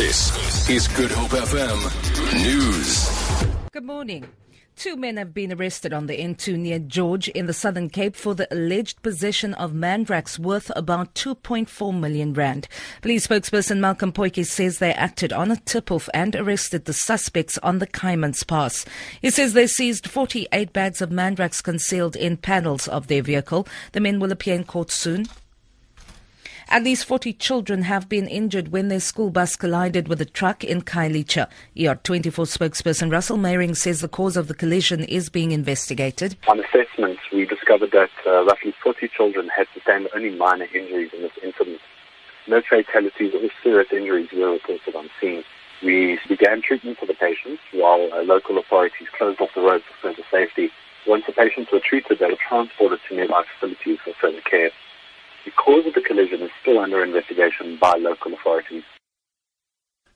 This is Good Hope FM News. Good morning. Two men have been arrested on the N2 near George in the Southern Cape for the alleged possession of mandrax worth about 2.4 million rand. Police spokesperson Malcolm Pojie says they acted on a tip-off and arrested the suspects on the Kaaimans Pass. He says they seized 48 bags of mandrax concealed in panels of their vehicle. The men will appear in court soon. At least 40 children have been injured when their school bus collided with a truck in Khayelitsha. ER24 spokesperson Russell Meiring says the cause of the collision is being investigated. On assessment, we discovered that uh, roughly 40 children had sustained only minor injuries in this incident. No fatalities or serious injuries were reported on scene. We began treatment for the patients while uh, local authorities closed off the road for further safety. Once the patients were treated, they were transported to nearby facilities for further care. The cause of the collision is still under investigation by local authorities.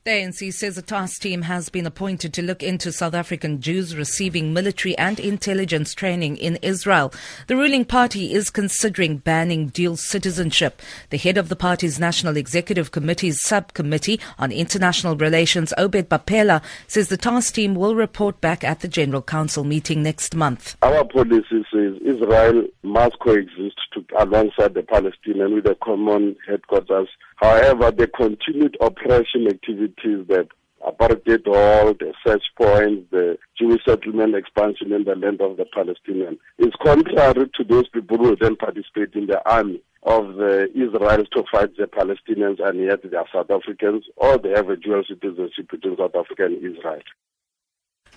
The ANC says a task team has been appointed to look into South African Jews receiving military and intelligence training in Israel. The ruling party is considering banning dual citizenship. The head of the party's National Executive Committee's subcommittee on international relations, Obed Bapela, says the task team will report back at the General Council meeting next month. Our policy says Israel must coexist to, alongside the Palestinians with a common headquarters. However, the continued oppression activity activities that apartheid hold, the search points, the Jewish settlement expansion in the land of the Palestinians is contrary to those people who then participate in the army of the Israel to fight the Palestinians and yet they are South Africans or they have a dual citizenship between South Africa and Israel.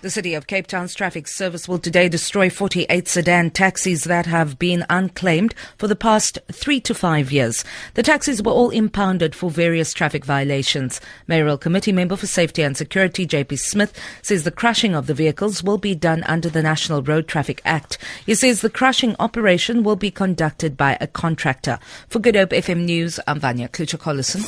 The City of Cape Town's traffic service will today destroy 48 sedan taxis that have been unclaimed for the past three to five years. The taxis were all impounded for various traffic violations. Mayoral Committee member for Safety and Security, JP Smith, says the crushing of the vehicles will be done under the National Road Traffic Act. He says the crushing operation will be conducted by a contractor. For Good Hope FM News, I'm Vanya Klucher-Collison.